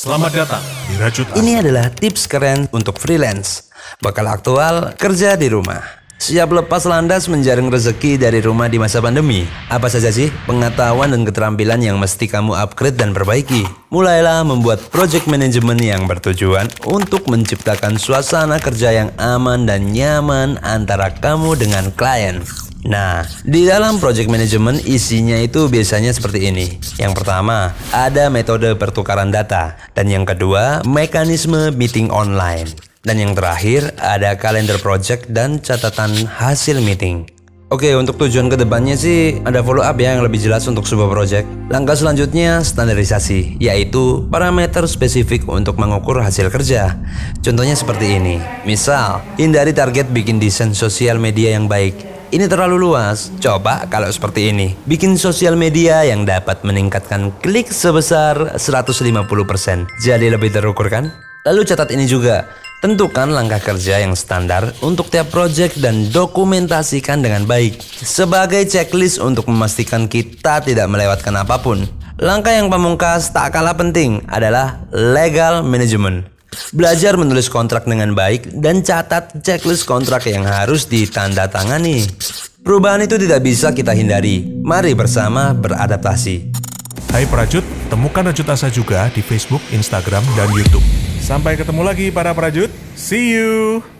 Selamat datang di Rajut. Ini adalah tips keren untuk freelance. Bakal aktual kerja di rumah. Siap lepas landas menjaring rezeki dari rumah di masa pandemi. Apa saja sih pengetahuan dan keterampilan yang mesti kamu upgrade dan perbaiki? Mulailah membuat project management yang bertujuan untuk menciptakan suasana kerja yang aman dan nyaman antara kamu dengan klien. Nah, di dalam project management isinya itu biasanya seperti ini. Yang pertama, ada metode pertukaran data. Dan yang kedua, mekanisme meeting online. Dan yang terakhir, ada kalender project dan catatan hasil meeting. Oke, untuk tujuan ke depannya sih ada follow up ya yang lebih jelas untuk sebuah project. Langkah selanjutnya standarisasi, yaitu parameter spesifik untuk mengukur hasil kerja. Contohnya seperti ini. Misal, hindari target bikin desain sosial media yang baik. Ini terlalu luas. Coba kalau seperti ini. Bikin sosial media yang dapat meningkatkan klik sebesar 150%. Jadi lebih terukur kan? Lalu catat ini juga. Tentukan langkah kerja yang standar untuk tiap project dan dokumentasikan dengan baik. Sebagai checklist untuk memastikan kita tidak melewatkan apa pun. Langkah yang pamungkas tak kalah penting adalah legal management. Belajar menulis kontrak dengan baik dan catat checklist kontrak yang harus ditandatangani. Perubahan itu tidak bisa kita hindari. Mari bersama beradaptasi. Hai Prajut, temukan Rajut Asa juga di Facebook, Instagram, dan YouTube. Sampai ketemu lagi para Prajut. See you!